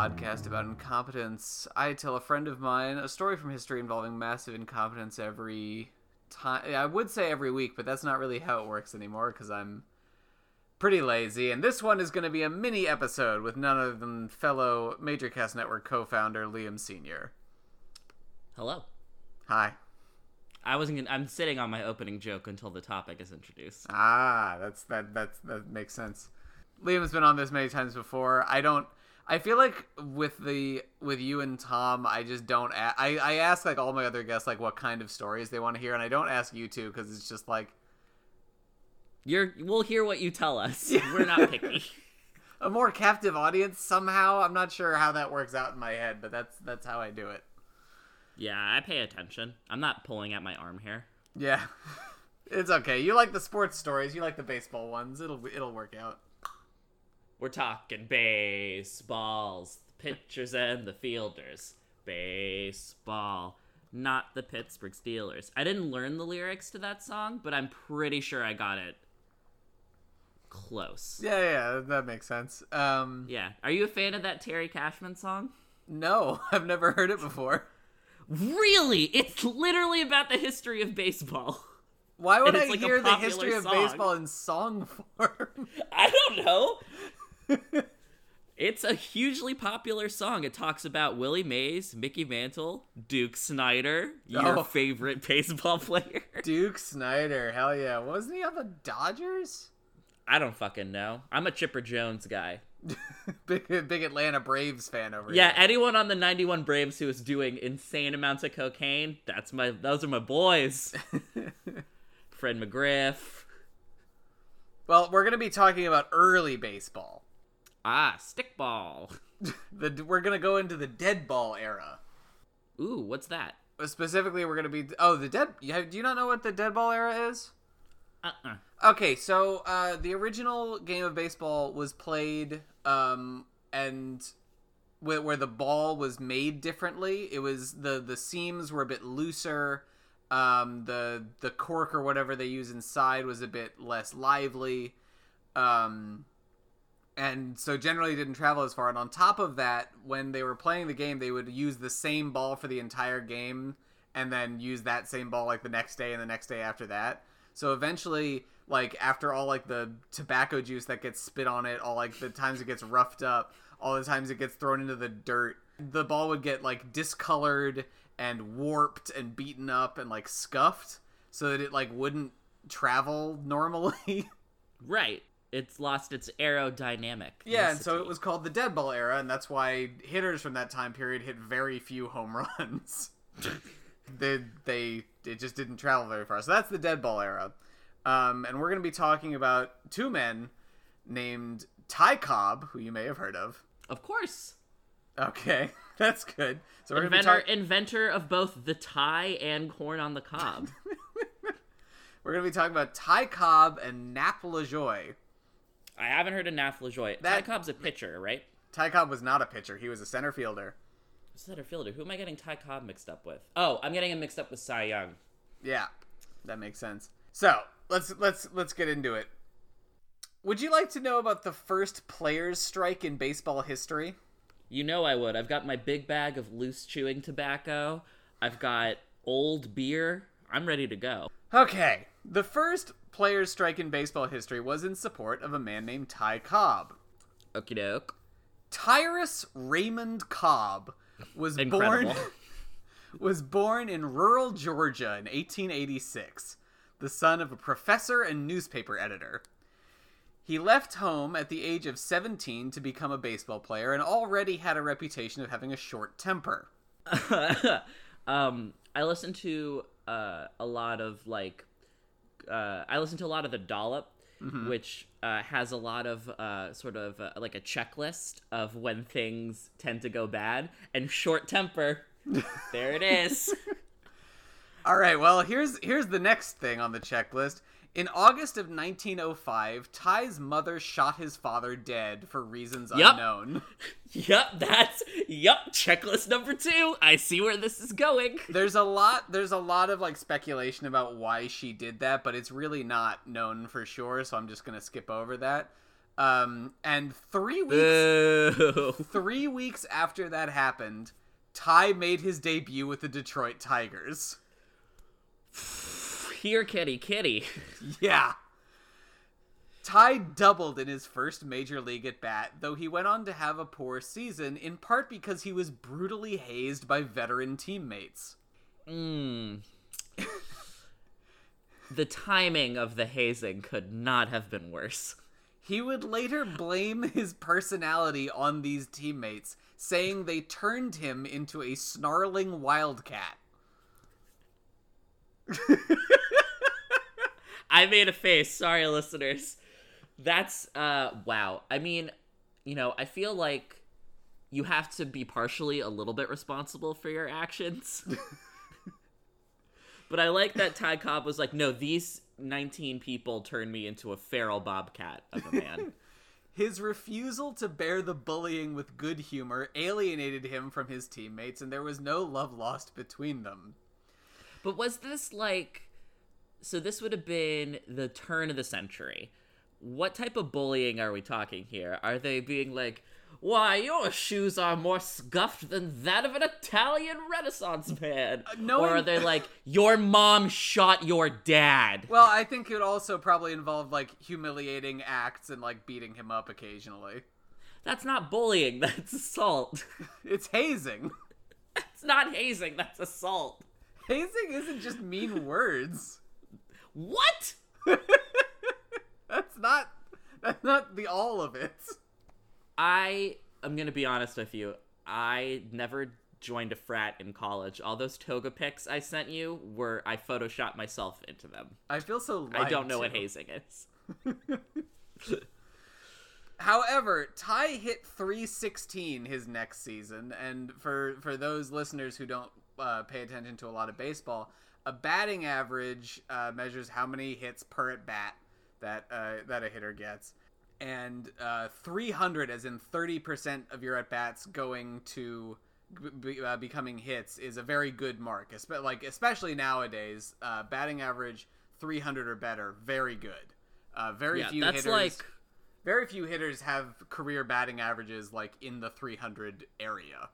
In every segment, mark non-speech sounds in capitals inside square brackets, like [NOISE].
podcast about incompetence. I tell a friend of mine a story from history involving massive incompetence every time. I would say every week, but that's not really how it works anymore because I'm pretty lazy. And this one is going to be a mini episode with none other than fellow Major Cast Network co founder Liam Sr. Hello. Hi. I wasn't. Gonna, I'm sitting on my opening joke until the topic is introduced. Ah, that's that that's that makes sense. Liam's been on this many times before. I don't. I feel like with the with you and Tom, I just don't. A- I I ask like all my other guests like what kind of stories they want to hear, and I don't ask you two because it's just like You're. We'll hear what you tell us. We're not picky. [LAUGHS] [LAUGHS] a more captive audience somehow. I'm not sure how that works out in my head, but that's that's how I do it. yeah, I pay attention. I'm not pulling at my arm hair. Yeah, [LAUGHS] it's okay. You like the sports stories. You like the baseball ones. It'll it'll work out. We're talking baseballs, the pitchers and the fielders. Baseball, not the Pittsburgh Steelers. I didn't learn the lyrics to that song, but I'm pretty sure I got it close. Yeah, yeah, that makes sense. Um, Yeah. Are you a fan of that Terry Cashman song? no, [LAUGHS] I've never heard it before. Really? It's literally about the history of baseball. Why would I like hear the history of baseball in song form? [LAUGHS] I don't know. [LAUGHS] it's a hugely popular song. It talks about Willie Mays, Mickey Mantle, Duke Snider, your Oh. favorite [LAUGHS] baseball player. Duke Snider, hell yeah. Wasn't he on the Dodgers? I don't fucking know. I'm a Chipper Jones guy. [LAUGHS] big, big Atlanta Braves fan over Yeah, here. Yeah, anyone on the 91 Braves who is doing insane amounts of cocaine, that's my those are my boys. Fred McGriff. Well, we're going to be talking about early baseball. Ah, stickball. [LAUGHS] The, we're going to go into the dead ball era. Ooh, what's that? Specifically, we're going to be. Oh, the dead. you- Do you not know what the dead ball era is? Uh-uh. Okay, so uh, the original game of baseball was played, um, and where, where the ball was made differently. It was the the seams were a bit looser. Um, the the cork or whatever they use inside was a bit less lively. Um, and so generally didn't travel as far. And on top of that, when they were playing the game, they would use the same ball for the entire game, and then use that same ball like the next day and the next day after that. So eventually, like after all like the tobacco juice that gets spit on it, all like the times it gets roughed up, all the times it gets thrown into the dirt, the ball would get like discolored and warped and beaten up and like scuffed so that it like wouldn't travel [LAUGHS] normally. Right. It's lost its aerodynamic. Yeah, and so it was called the dead ball era, and that's why hitters from that time period hit very few home [LAUGHS] runs. [LAUGHS] they they it just didn't travel very far. So that's the dead ball era. Um, and we're going to be talking about two men named Ty Cobb, who you may have heard of. Of course. Okay, [LAUGHS] that's good. So we're going to be Inventor, inventor of both the tie and corn on the cob. We're going to be talking about Ty Cobb and Nap Lajoie. I haven't heard of Nap Lajoie. Ty Cobb's a pitcher, right? Ty Cobb was not a pitcher; he was a center fielder. Center fielder. Who am I getting Ty Cobb mixed up with? Oh, I'm getting him mixed up with Cy Young. Yeah, that makes sense. So let's let's let's get into it. Would you like to know about the first players' strike in baseball history? You know I would. I've got my big bag of loose chewing tobacco. I've got old beer. I'm ready to go. Okay, the first players' strike in baseball history was in support of a man named Ty Cobb. Okie doke. Tyrus Raymond Cobb was born [LAUGHS] was born in rural Georgia in 1886, the son of a professor and newspaper editor. He left home at the age of 17 to become a baseball player and already had a reputation of having a short temper. [LAUGHS] um, I listen to uh, a lot of like, uh, I listen to a lot of the Dollop, which uh, has a lot of uh, sort of uh, like a checklist of when things tend to go bad, and short temper. [LAUGHS] there it is. [LAUGHS] All right, well, here's here's the next thing on the checklist. In August of 1905, Ty's mother shot his father dead for reasons Yup. unknown. [LAUGHS] Yep, that's yep. Checklist number two. I see where this is going. there's a lot there's a lot of like speculation about why she did that but it's really not known for sure so i'm just gonna skip over that Um, and three weeks Boo. [LAUGHS] three weeks after that happened, Ty made his debut with the Detroit Tigers. Here, kitty, kitty. [LAUGHS] Yeah. Ty doubled in his first major league at bat, though he went on to have a poor season, in part because he was brutally hazed by veteran teammates. Mm. the timing of the hazing could not have been worse. He would later blame his personality on these teammates, saying they turned him into a snarling wildcat. [LAUGHS] I made a face. Sorry, listeners. That's uh wow. I mean, you know, I feel like you have to be partially a little bit responsible for your actions. [LAUGHS] but I like that Ty Cobb was like, no, these 19 people turned me into a feral bobcat of a man. [LAUGHS] His refusal to bear the bullying with good humor alienated him from his teammates, and there was no love lost between them. but was this like so this would have been the turn of the century. What type of bullying are we talking here? Are they being like, "Why, your shoes are more scuffed than that of an Italian Renaissance man," uh, knowing- or are they [LAUGHS] like, "Your mom shot your dad"? Well, I think it also probably involved like humiliating acts and like beating him up occasionally. That's not bullying. [LAUGHS] That's assault. [LAUGHS] It's hazing. it's not hazing. That's assault. Hazing isn't just mean words. What? [LAUGHS] That's not that's not the all of it. I am gonna be honest with you. I never joined a frat in college. All those toga pics I sent you were I photoshopped myself into them. I feel so I don't know to. what hazing is. [LAUGHS] However, Ty hit 316 his next season, and for for those listeners who don't uh, pay attention to a lot of baseball, a batting average uh, measures how many hits per at bat that uh, that a hitter gets, and uh, 300, as in 30 percent of your at bats going to be, uh, becoming hits, is a very good mark. Espe- like especially nowadays, uh, batting average 300 or better, very good. Uh, very Yeah, few that's hitters like very few hitters have career batting averages like in the 300 area.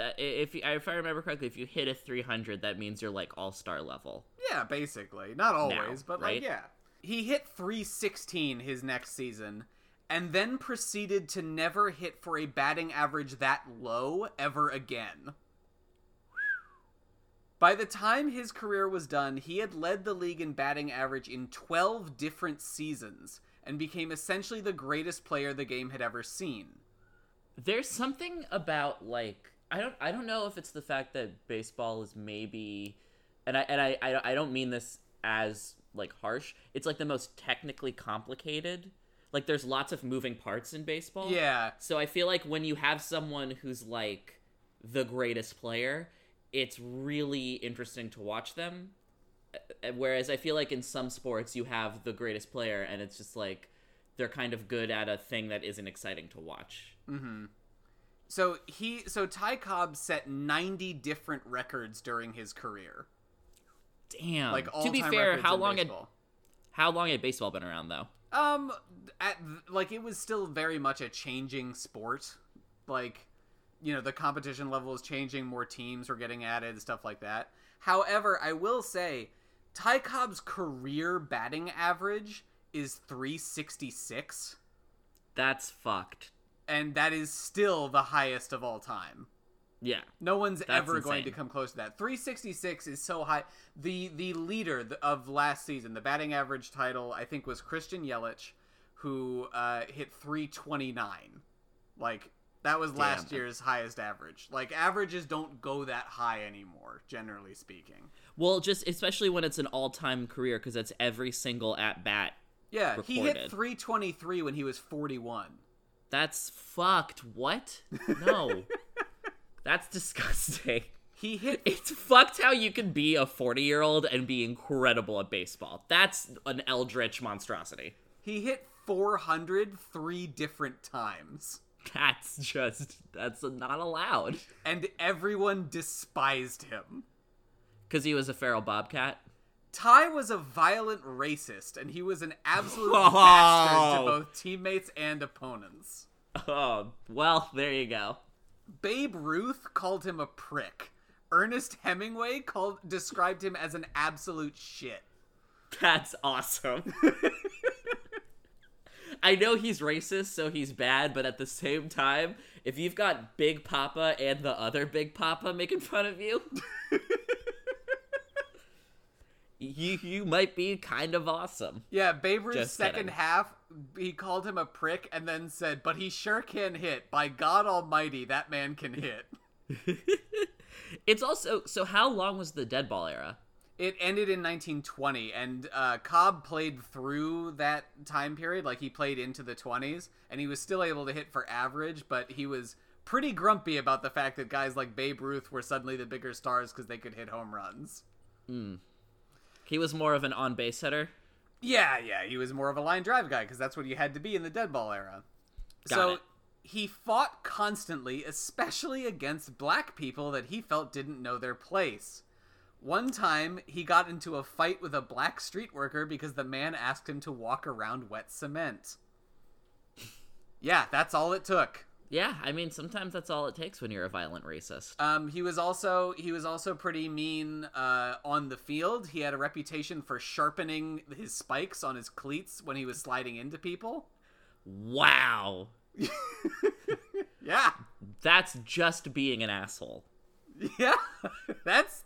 That if you, if I remember correctly, if you hit a 300, that means you're like all star level. Yeah, basically. Not always, but right? like yeah. He hit 316 his next season and then proceeded to never hit for a batting average that low ever again. By the time his career was done, he had led the league in batting average in 12 different seasons and became essentially the greatest player the game had ever seen. There's something about like I don't I don't know if it's the fact that baseball is maybe and I and I I, I don't mean this as like harsh. It's like the most technically complicated. Like there's lots of moving parts in baseball. Yeah, So I feel like when you have someone who's like the greatest player, it's really interesting to watch them. Uh, Whereas I feel like in some sports you have the greatest player and it's just like they're kind of good at a thing that isn't exciting to watch. So he so Ty Cobb set 90 different records during his career. Damn. Like all to be fair, how long had how long had baseball been around though? Um at like it was still very much a changing sport. Like you know, the competition level is changing, more teams were getting added, stuff like that. However, I will say Ty Cobb's career batting average is 366 That's fucked. And that is still the highest of all time. Yeah. No one's That's ever going to come close to that. 366 is so high. The the leader of last season, the batting average title, I think was Christian Yelich, who uh, hit 329. Like that was last Damn. year's highest average. Like averages don't go that high anymore, generally speaking. Well, just especially when it's an all-time career because it's every single at bat. Yeah, he hit 323 when he was 41. That's fucked. What? No. [LAUGHS] That's disgusting. He hit [LAUGHS] It's fucked how you can be a 40 year old and be incredible at baseball. That's an eldritch monstrosity. he hit 400 three different times. That's just, that's not allowed. And everyone despised him. Because he was a feral bobcat. Ty was a violent racist, and he was an absolute Oh. [LAUGHS] bastard to oh. both teammates and opponents. Oh, well, there you go. Babe Ruth called him a prick. Ernest Hemingway called described him as an absolute shit. That's awesome. [LAUGHS] I know he's racist, so he's bad, but at the same time, if you've got Big Papa and the other Big Papa making fun of you, [LAUGHS] you you might be kind of awesome. Yeah, Babe Ruth's second kidding. half, he called him a prick and then said, "But he sure can hit. By God Almighty, that man can hit." [LAUGHS] It's also so. How long was the dead ball era? It ended in 1920, and uh, Cobb played through that time period. Like he played into the 20s, and he was still able to hit for average, but he was pretty grumpy about the fact that guys like Babe Ruth were suddenly the bigger stars because they could hit home runs. He was more of an on base hitter. Yeah, yeah, he was more of a line drive guy because that's what you had to be in the dead ball era. Got so it. he fought constantly, especially against black people that he felt didn't know their place. One time, he got into a fight with a black street worker because the man asked him to walk around wet cement. Yeah, that's all it took. Yeah, I mean sometimes that's all it takes when you're a violent racist. Um, he was also he was also pretty mean uh, on the field. He had a reputation for sharpening his spikes on his cleats when he was sliding into people. Wow, [LAUGHS] Yeah, that's just being an asshole. yeah, [LAUGHS] that's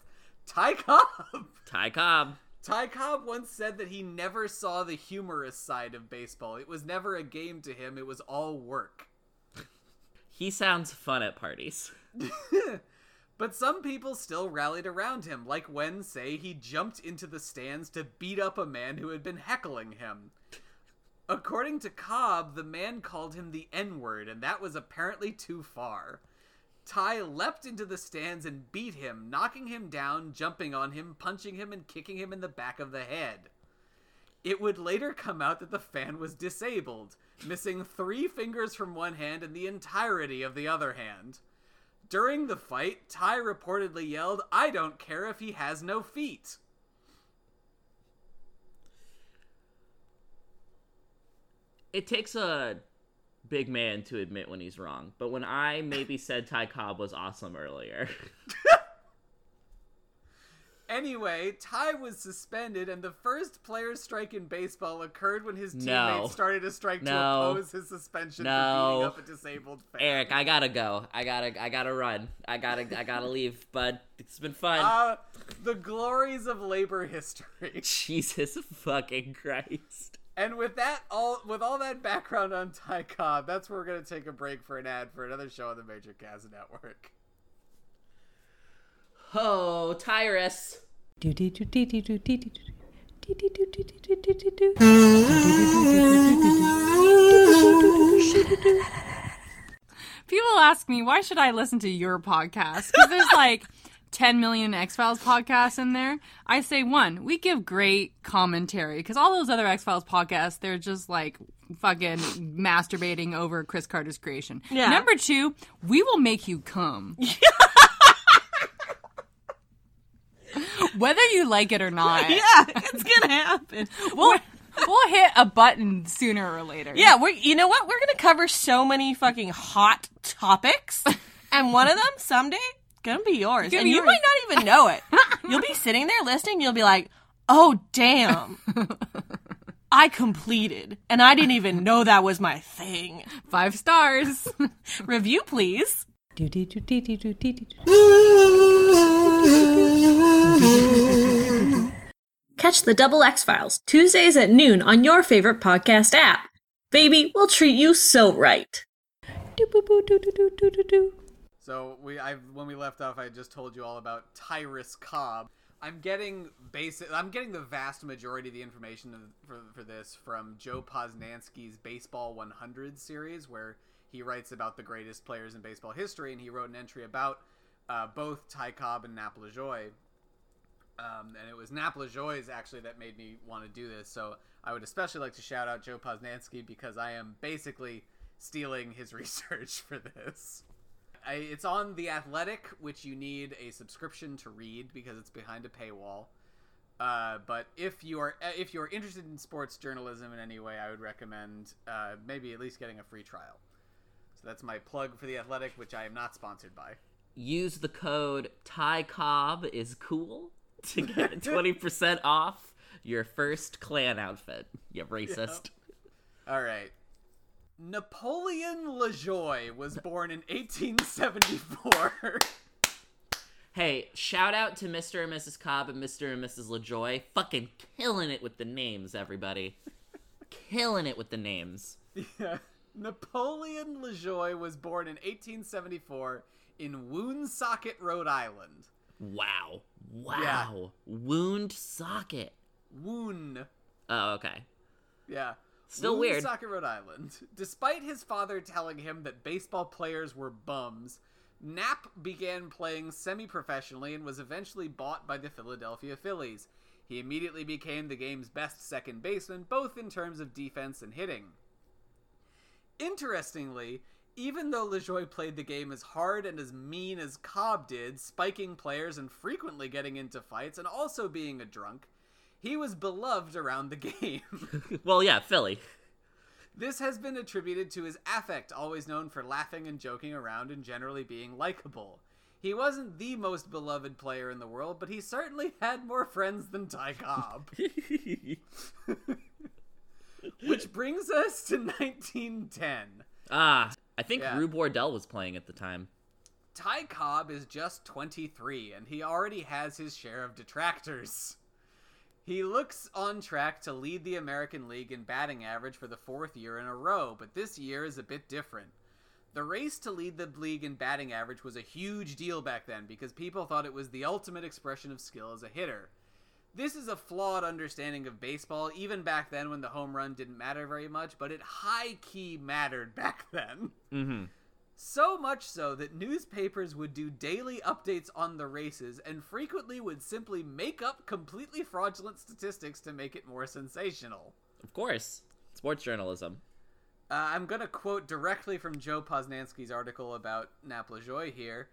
Ty Cobb. Ty Cobb. Ty Cobb once said that he never saw the humorous side of baseball. It was never a game to him. It was all work. He sounds fun at parties. [LAUGHS] But some people still rallied around him, like when, say, he jumped into the stands to beat up a man who had been heckling him. According to Cobb, the man called him the N word, and that was apparently too far. Ty leapt into the stands and beat him, knocking him down, jumping on him, punching him, and kicking him in the back of the head. It would later come out that the fan was disabled, missing three fingers from one hand and the entirety of the other hand. During the fight, Ty reportedly yelled, I don't care if he has no feet. It takes a big man to admit when he's wrong, but when I maybe said Ty Cobb was awesome earlier, [LAUGHS] Anyway, Ty was suspended, and the first player's strike in baseball occurred when his teammates No. started a strike to oppose his suspension for No. beating up a disabled fan. Eric, I gotta go. I gotta, I gotta run. I gotta, I gotta leave. But it's been fun. Uh, the glories of labor history. [LAUGHS] Jesus fucking Christ. And with that, all with all that background on Ty Cobb, that's where we're gonna take a break for an ad for another show on the Major Cast Network. Oh, Tyrus. People ask me, why should I listen to your podcast? Because there's like 10 million X Files podcasts in there. I say, one, we give great commentary because all those other X Files podcasts, they're just like fucking masturbating over Chris Carter's creation. Yeah. Number two, we will make you come. Whether you like it or not. [LAUGHS] Yeah, it's gonna happen. [LAUGHS] We'll, we'll hit a button sooner or later. Yeah, we're you know what? We're gonna cover so many fucking hot topics, [LAUGHS] and one of them someday gonna be yours, Gonna and be you yours. might not even know it. You'll be sitting there listening. You'll be like, "Oh damn." I completed, and I didn't even know that was my thing. Five stars. Review, please. Catch the Double X Files Tuesdays at noon on your favorite podcast app. Baby, we'll treat you so right. So we, I when we left off, I just told you all about Tyrus Cobb. I'm getting basic. I'm getting the vast majority of the information of, for for this from Joe Posnanski's Baseball 100 series, where he writes about the greatest players in baseball history, and he wrote an entry about uh, both Ty Cobb and Nap Lajoie. Um, and it was Nap Lajoie's actually that made me want to do this. So I would especially like to shout out Joe Posnanski because I am basically stealing his [LAUGHS] research for this. I, it's on The Athletic, which you need a subscription to read because it's behind a paywall. Uh, but if you are uh, if you are interested in sports journalism in any way, I would recommend uh, maybe at least getting a free trial. So that's my plug for the Athletic, which I am not sponsored by. Use the code Ty Cobb is cool to get [LAUGHS] twenty percent off your first clan outfit. You racist. All right. Napoleon Lajoie was born in 1874. [LAUGHS] Hey, shout out to Mr. and Mrs. Cobb and Mr. and Mrs. Lajoie. Fucking killing it with the names, everybody. [LAUGHS] killing it with the names. yeah. Napoleon Lajoie was born in 1874 in Woonsocket, Rhode Island. Wow. Wow. Wound socket. Woon. Oh, okay. Yeah. Still weird. Woonsocket, Rhode Island. [LAUGHS] Despite his father telling him that baseball players were bums, Nap began playing semi professionally and was eventually bought by the Philadelphia Phillies. He immediately became the game's best second baseman, both in terms of defense and hitting. Interestingly, even though Lajoie played the game as hard and as mean as Cobb did, spiking players and frequently getting into fights and also being a drunk, he was beloved around the [LAUGHS] game. [LAUGHS] well, yeah, Philly. This has been attributed to his affect, always known for laughing and joking around and generally being likable. He wasn't the most beloved player in the world, but he certainly had more friends than Ty Cobb. [LAUGHS] Which brings us to 1910. ah, I think Yeah. Rue Bordell was playing at the time. Ty Cobb is just 23, and he already has his share of detractors. He looks on track to lead the American League in batting average for the fourth year in a row, but this year is a bit different. The race to lead the league in batting average was a huge deal back then because people thought it was the ultimate expression of skill as a hitter. This is a flawed understanding of baseball, even back then when the home run didn't matter very much, but it high key mattered [LAUGHS] back then. Mm-hmm. So much so that newspapers would do daily updates on the races and frequently would simply make up completely fraudulent statistics to make it more sensational. Of course. Sports journalism. Uh, I'm going to quote directly from Joe Posnanski's article about Nap Lajoie here.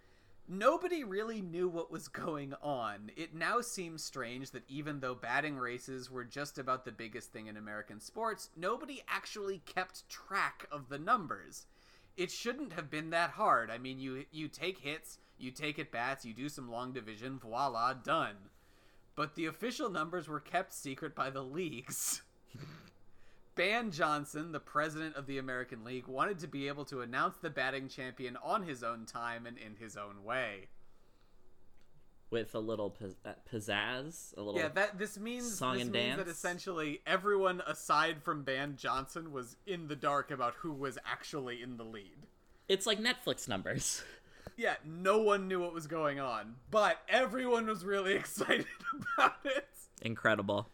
Nobody really knew what was going on. It now seems strange that even though batting races were just about the biggest thing in American sports, nobody actually kept track of the numbers. It shouldn't have been that hard. I mean, you you take hits, you take at bats, you do some long division, voila, done. But the official numbers were kept secret by the leagues. [LAUGHS] Ban Johnson, the president of the American League, wanted to be able to announce the batting champion on his own time and in his own way. With a little pizzazz, a little Yeah, that this means Song this and means that essentially everyone aside from Ban Johnson was in the dark about who was actually in the lead. It's like Netflix numbers. Yeah, no one knew what was going on, but everyone was really [LAUGHS] excited about it. Incredible.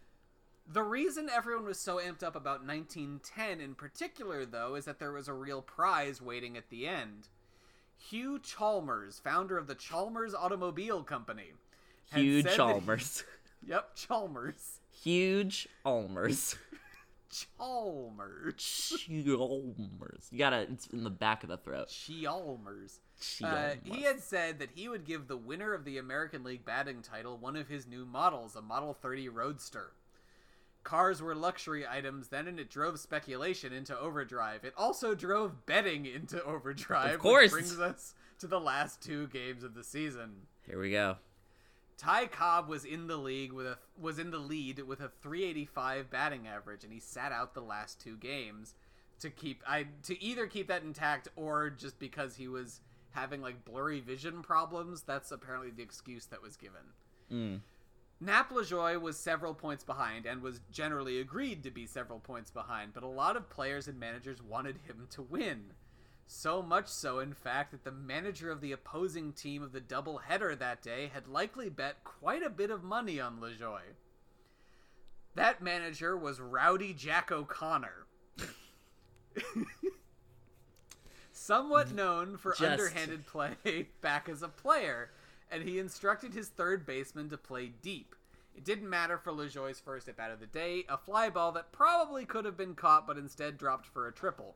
The reason everyone was so amped up about 1910 in particular, though, is that there was a real prize waiting at the end. Hugh Chalmers, founder of the Chalmers Automobile Company. had Huge said that- Chalmers. [LAUGHS] yep, Chalmers. Huge Chalmers. [LAUGHS] Chalmers. Chalmers. You gotta, it's in the back of the throat. Chalmers. Uh, Chalmers. he had said that he would give the winner of the American League batting title one of his new models, a Model 30 Roadster. Cars were luxury items then, and it drove speculation into overdrive. It also drove betting into overdrive. Of course. Which brings us to the last two games of the season. Here we go. Ty Cobb was in the league with a was in the lead with a 385 batting average, and he sat out the last two games to keep I to either keep that intact or just because he was having like blurry vision problems. That's apparently the excuse that was given. Mm. Nap Lajoie was several points behind and was generally agreed to be several points behind, but a lot of players and managers wanted him to win. So much so, in fact, that the manager of the opposing team of the doubleheader that day had likely bet quite a bit of money on Lajoie. That manager was Rowdy Jack O'Connor. [LAUGHS] Somewhat known for Just- underhanded play back as a player, and he instructed his third baseman to play deep. It didn't matter for Lajoie's first at bat of the day, a fly ball that probably could have been caught but instead dropped for a triple.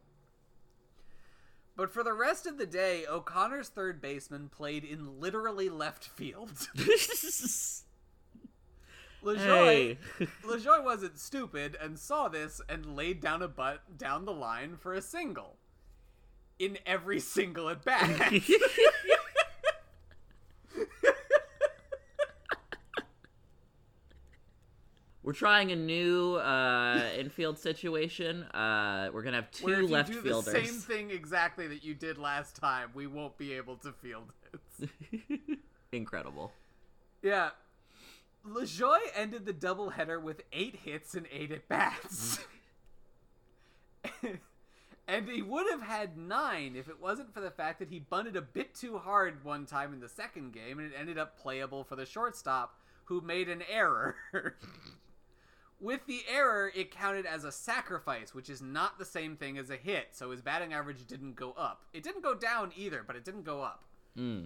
But for the rest of the day, O'Connor's third baseman played in literally left field. [LAUGHS] Lajoie, Hey. [LAUGHS] Lajoie wasn't stupid and saw this and laid down a butt down the line for a single. In every single at bat. [LAUGHS] [LAUGHS] We're trying a new uh, infield situation. Uh, we're gonna have two Where if you left do fielders. the same thing exactly that you did last time, we won't be able to field it. [LAUGHS] Incredible. Yeah. Lajoie ended the doubleheader with eight hits and eight at bats. [LAUGHS] and he would have had nine if it wasn't for the fact that he bunted a bit too hard one time in the second game and it ended up playable for the shortstop who made an error. [LAUGHS] With the error, it counted as a sacrifice, which is not the same thing as a hit, so his batting average didn't go up. It didn't go down either, but it didn't go up. Hmm.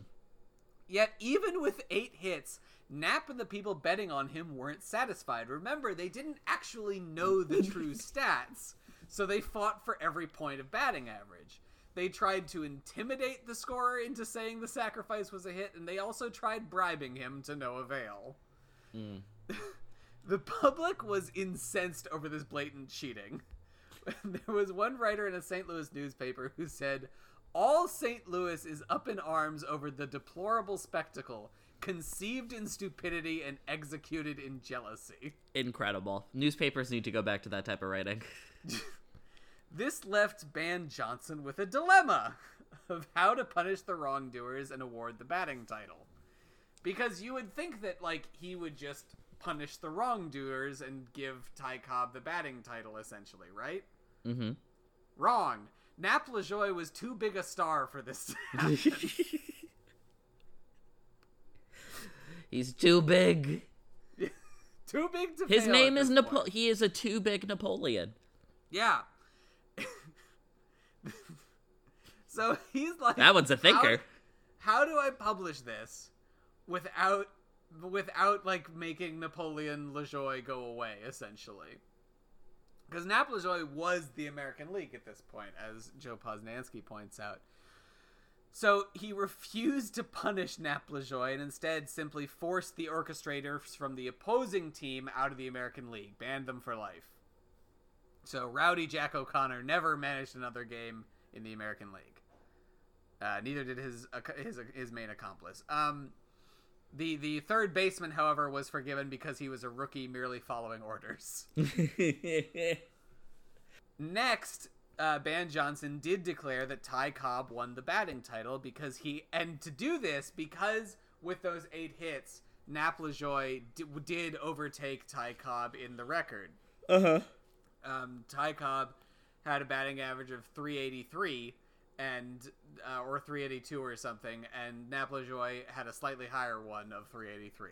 Yet, even with eight hits, Nap and the people betting on him weren't satisfied. Remember, they didn't actually know the [LAUGHS] true stats, so they fought for every point of batting average. They tried to intimidate the scorer into saying the sacrifice was a hit, and they also tried bribing him to no avail. Mm. [LAUGHS] the public was incensed over this blatant cheating. [LAUGHS] there was one writer in a St. Louis newspaper who said, All St. Louis is up in arms over the deplorable spectacle, conceived in stupidity and executed in jealousy. Incredible. Newspapers need to go back to that type of writing. [LAUGHS] [LAUGHS] This left Ban Johnson with a dilemma of how to punish the wrongdoers and award the batting title. Because you would think that, like, he would just punish the wrongdoers and give Ty Cobb the batting title, essentially, right? mm-hmm. Wrong. Nap Lajoie was too big a star for this. [LAUGHS] [LAUGHS] He's too big. too big to His name is Napo. He is a too big Napoleon. Yeah. [LAUGHS] so he's like That one's a thinker. How, how do I publish this without without like making Napoleon Lajoie go away essentially? Because Nap Lajoie was the American League at this point, as Joe Posnanski points out. So he refused to punish Nap Lajoie and instead simply forced the orchestrators from the opposing team out of the American League, banned them for life. So Rowdy Jack O'Connor never managed another game in the American League. Uh, neither did his his his main accomplice. Um, the the third baseman, however, was forgiven because he was a rookie merely following orders. [LAUGHS] Next, uh, Ban Johnson did declare that Ty Cobb won the batting title because he, and to do this because with those eight hits, Nap Lajoie d- did overtake Ty Cobb in the record. uh huh. Um, Ty Cobb had a batting average of 383 and uh, or 382 or something, and Nap Lajoie had a slightly higher one of 383.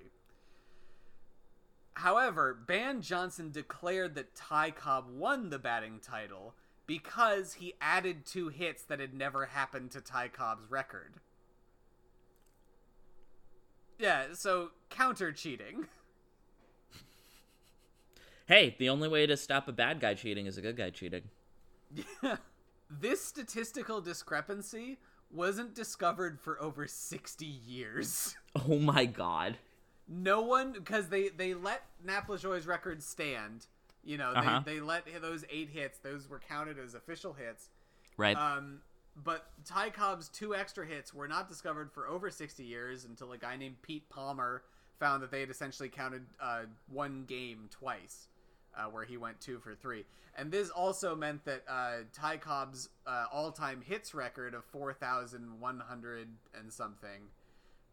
However, Ban Johnson declared that Ty Cobb won the batting title because he added two hits that had never happened to Ty Cobb's record. Yeah, so counter cheating. [LAUGHS] Hey, the only way to stop a bad guy cheating is a good guy cheating. [LAUGHS] this statistical discrepancy wasn't discovered for over 60 years. [LAUGHS] Oh my god. No one, because they, they let Nap Lajoie's record stand. You know, Uh-huh. they, they let those eight hits, those were counted as official hits. Right. Um, but Ty Cobb's two extra hits were not discovered for over 60 years until a guy named Pete Palmer found that they had essentially counted uh, one game twice, uh, where he went two for three. And this also meant that uh, Ty Cobb's uh, all time hits record of 4,100 and something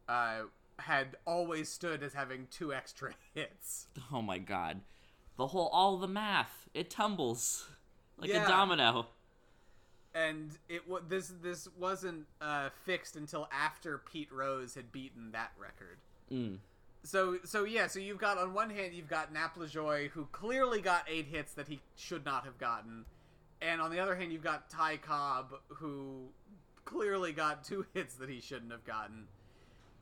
uh, had always stood as having two extra [LAUGHS] hits. oh my god. The whole all the math. It tumbles like Yeah. a domino. and it wa this this wasn't uh, fixed until after Pete Rose had beaten that record. Mm. So so yeah, so you've got on one hand you've got Nap Lajoie who clearly got eight hits that he should not have gotten, and on the other hand you've got Ty Cobb who clearly got two [LAUGHS] hits that he shouldn't have gotten,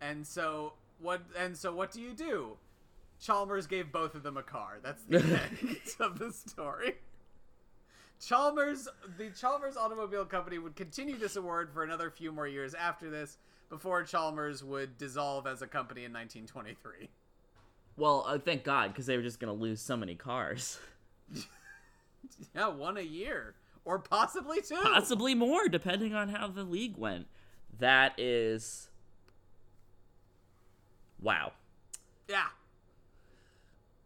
and so what and so what do you do? Chalmers gave both of them a car. That's the [LAUGHS] end of the story. Chalmers, the Chalmers Automobile Company would continue this award for another few more years after this, before Chalmers would dissolve as a company in 1923. Well, uh, thank God, because they were just gonna lose so many cars, [LAUGHS] Yeah, one a year. Or possibly two. possibly more, depending on how the league went. That is, wow. Yeah.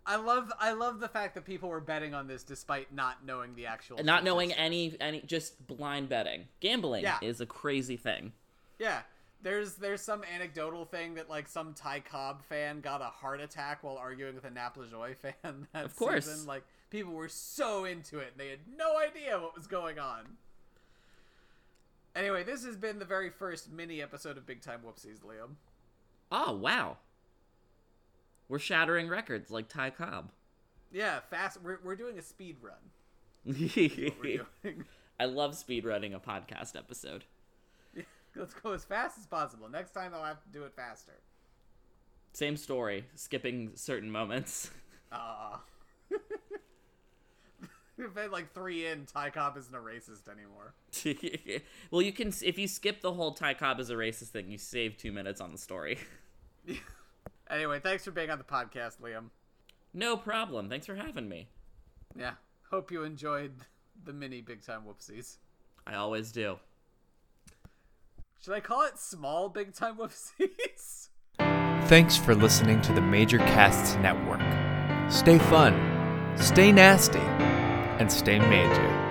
I love I love the fact that people were betting on this despite not knowing the actual Not knowing any any, just blind betting. Gambling Yeah. is a crazy thing. Yeah. There's there's some anecdotal thing that like some Ty Cobb fan got a heart attack while arguing with a Nap Lajoie [LAUGHS] fan that Of course. season. Like people were so into it and they had no idea what was going on. Anyway, this has been the very first mini episode of Big Time Whoopsies, Liam. Oh wow. We're shattering records like Ty Cobb. Yeah, fast. We're we're doing a speed run. [LAUGHS] I love speedrunning a podcast episode. Let's go as fast as possible. Next time I'll have to do it faster. Same story, skipping certain moments. Ah. We've had like three in. Ty Cobb isn't a racist anymore. [LAUGHS] well, you can if you skip the whole Ty Cobb is a racist thing, you save two minutes on the story. [LAUGHS] [LAUGHS] Anyway, thanks for being on the podcast, Liam. no problem. Thanks for having me. Yeah. Hope you enjoyed the mini big time whoopsies. I always do. Should I call it small big time whoopsies? [LAUGHS] Thanks for listening to the Major Casts Network. Stay fun, stay nasty, and stay major.